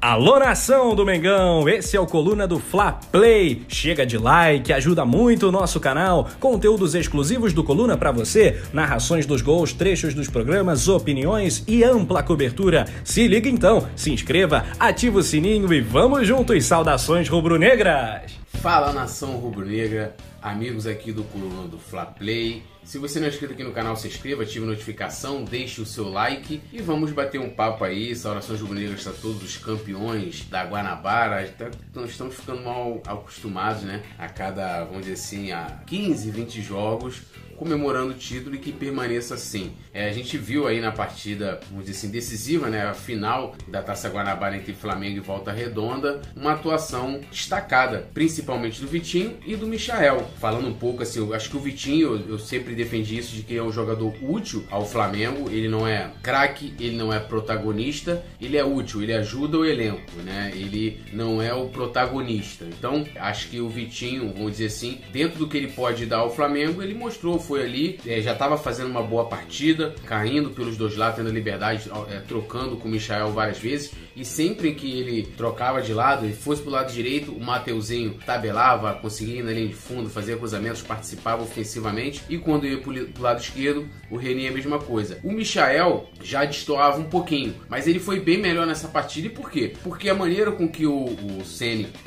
Alô nação do Mengão, esse é o Coluna do Fla Play. Chega de like, ajuda muito o nosso canal. Conteúdos exclusivos do Coluna para você, narrações dos gols, trechos dos programas, opiniões e ampla cobertura. Se liga então, se inscreva, ativa o sininho e vamos juntos. Saudações rubro-negras. Fala nação rubro-negra, amigos aqui do Coluna do Fla Play. Se você não é inscrito aqui no canal, se inscreva, ative a notificação, deixe o seu like e vamos bater um papo aí. Saudações rubro-negras para todos os campeões da Guanabara. Tá, nós estamos ficando mal acostumados, né? A cada, vamos dizer assim, a 15, 20 jogos comemorando o título e que permaneça assim. É, a gente viu aí na partida, vamos dizer assim, decisiva, né, a final da Taça Guanabara entre Flamengo e Volta Redonda, uma atuação destacada, principalmente do Vitinho e do Michael. Falando um pouco assim, eu acho que o Vitinho, eu, eu sempre defendi isso de que é um jogador útil ao Flamengo, ele não é craque, ele não é protagonista, ele é útil, ele ajuda o elenco, né? Ele não é o protagonista. Então, acho que o Vitinho, vamos dizer assim, dentro do que ele pode dar ao Flamengo, ele mostrou foi ali, é, já estava fazendo uma boa partida, caindo pelos dois lados, tendo liberdade, é, trocando com o Michael várias vezes. E sempre que ele trocava de lado e fosse pro lado direito, o Mateuzinho tabelava, conseguia ir na linha de fundo, fazia cruzamentos, participava ofensivamente. E quando ia pro, lado esquerdo, o Reni a mesma coisa. O Michael já destoava um pouquinho, mas ele foi bem melhor nessa partida. E por quê? Porque a maneira com que o, o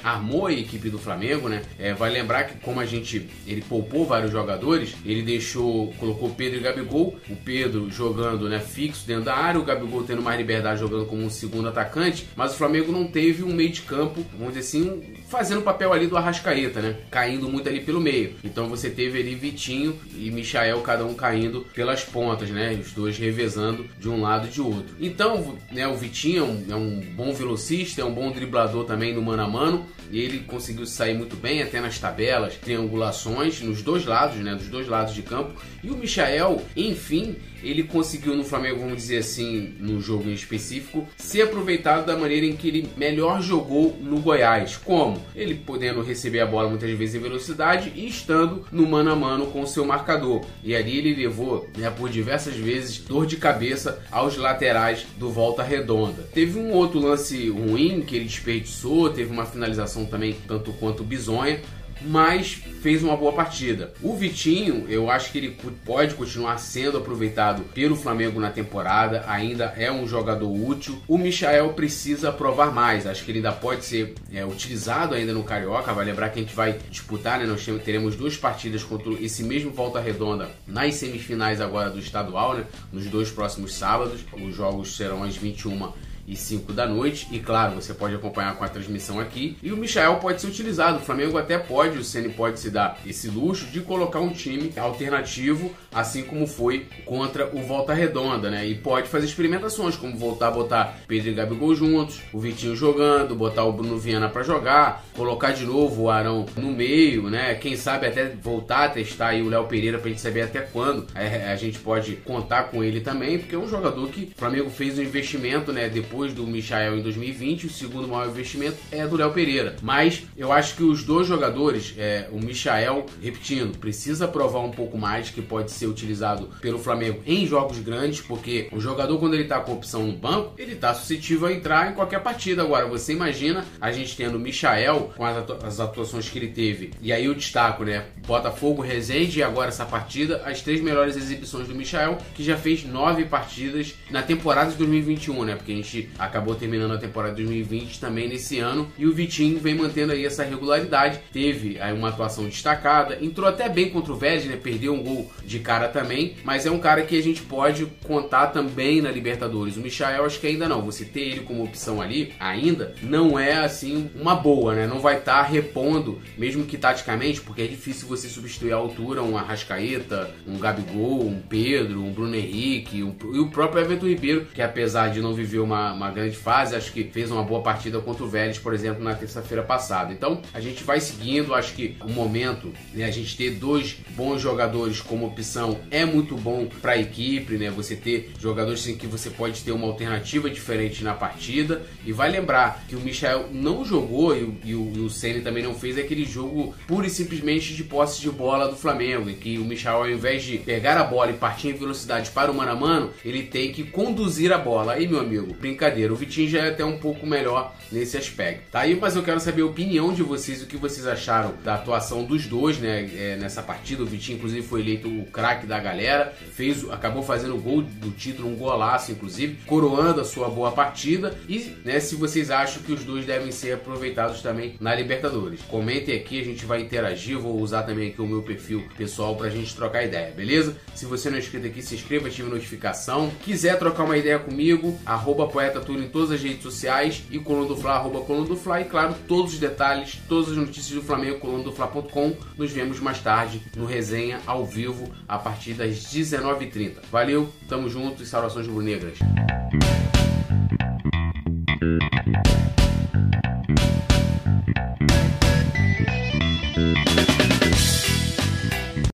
armou a equipe do Flamengo, né? É, vai lembrar que como a gente ele poupou vários jogadores, ele deixou, colocou Pedro e Gabigol, o Pedro jogando né, fixo dentro da área, o Gabigol tendo mais liberdade jogando como um segundo atacante, mas o Flamengo não teve um meio de campo, vamos dizer assim, fazendo o papel ali do Arrascaeta, né? Caindo muito ali pelo meio. Então você teve ali Vitinho e Michael, cada um caindo pelas pontas, né? Os dois revezando de um lado e de outro. Então, né, o Vitinho é um, é um bom velocista, é um bom driblador também no mano a mano, e ele conseguiu sair muito bem até nas tabelas, triangulações nos dois lados, né? Dos dois lados de de campo. E o Michael, enfim, ele conseguiu no Flamengo, vamos dizer assim, no jogo em específico, ser aproveitado da maneira em que ele melhor jogou no Goiás. Como? Ele podendo receber a bola muitas vezes em velocidade e estando no mano a mano com o seu marcador. E ali ele levou, né, por diversas vezes, dor de cabeça aos laterais do Volta Redonda. Teve um outro lance ruim que ele desperdiçou, teve uma finalização também tanto quanto bizonha, mas fez uma boa partida. O Vitinho, eu acho que ele pode continuar sendo aproveitado pelo Flamengo na temporada, ainda é um jogador útil. O Michael precisa provar mais, acho que ele ainda pode ser é, utilizado ainda no Carioca. Vai lembrar que a gente vai disputar, né? Nós teremos duas partidas contra esse mesmo Volta Redonda nas semifinais agora do estadual, né? Nos dois próximos sábados. Os jogos serão às 21 e 5 da noite. E claro, você pode acompanhar com a transmissão aqui. E o Michael pode ser utilizado. O Flamengo até pode, o Ceni pode se dar esse luxo de colocar um time alternativo, assim como foi contra o Volta Redonda, né? E pode fazer experimentações, como voltar a botar Pedro e Gabigol juntos, o Vitinho jogando, botar o Bruno Viana para jogar, colocar de novo o Arão no meio, né? Quem sabe até voltar a testar aí o Léo Pereira pra gente saber até quando a gente pode contar com ele também, porque é um jogador que o Flamengo fez um investimento, né? Depois depois do Michael em 2020, o segundo maior investimento é do Léo Pereira. Mas eu acho que os dois jogadores, é, o Michael, repetindo, precisa provar um pouco mais que pode ser utilizado pelo Flamengo em jogos grandes, porque o jogador, quando ele tá com opção no banco, ele tá suscetível a entrar em qualquer partida. Agora, você imagina a gente tendo o Michael com as, atu as atuações que ele teve, e aí o destaco, né? Botafogo, Resende e agora essa partida, as três melhores exibições do Michael, que já fez nove partidas na temporada de 2021, né? Porque a gente acabou terminando a temporada de 2020 também nesse ano. E o Vitinho vem mantendo aí essa regularidade. Teve aí uma atuação destacada, entrou até bem contra o Vélez, né? Perdeu um gol de cara também, mas é um cara que a gente pode contar também na Libertadores. O Michael acho que ainda não. Você ter ele como opção ali ainda não é assim uma boa, né? Não vai estar tá repondo, mesmo que taticamente, porque é difícil você substituir a altura um Arrascaeta, um Gabigol, um Pedro, um Bruno Henrique um, e o próprio Everton Ribeiro, que apesar de não viver uma uma, grande fase, acho que fez uma boa partida contra o Vélez, por exemplo, na terça-feira passada. Então a gente vai seguindo, acho que o momento, né, a gente ter dois bons jogadores como opção é muito bom para a equipe, né? Você ter jogadores em que você pode ter uma alternativa diferente na partida e vai lembrar que o Michel não jogou e, o, e o Ceni também não fez aquele jogo pura e simplesmente de posse de bola do Flamengo, em que o Michel ao invés de pegar a bola e partir em velocidade para o mano a mano, ele tem que conduzir a bola. Aí, meu amigo, brinca brincadeira. O Vitinho já é até um pouco melhor nesse aspecto. Tá aí, mas eu quero saber a opinião de vocês, o que vocês acharam da atuação dos dois, né, é, nessa partida. O Vitinho, inclusive, foi eleito o craque da galera, fez, acabou fazendo o gol do título, um golaço, inclusive, coroando a sua boa partida. E, né, se vocês acham que os dois devem ser aproveitados também na Libertadores. Comentem aqui, a gente vai interagir, vou usar também aqui o meu perfil pessoal pra gente trocar ideia, beleza? Se você não é inscrito aqui, se inscreva, ative a notificação. Quiser trocar uma ideia comigo, arroba Poeta Túlio em todas as redes sociais e Coluna arroba. E claro, todos os detalhes, todas as notícias do Flamengo, coluna. Nos vemos mais tarde no Resenha ao vivo a partir das 19h30. Valeu, tamo junto e saudações rubro-negras.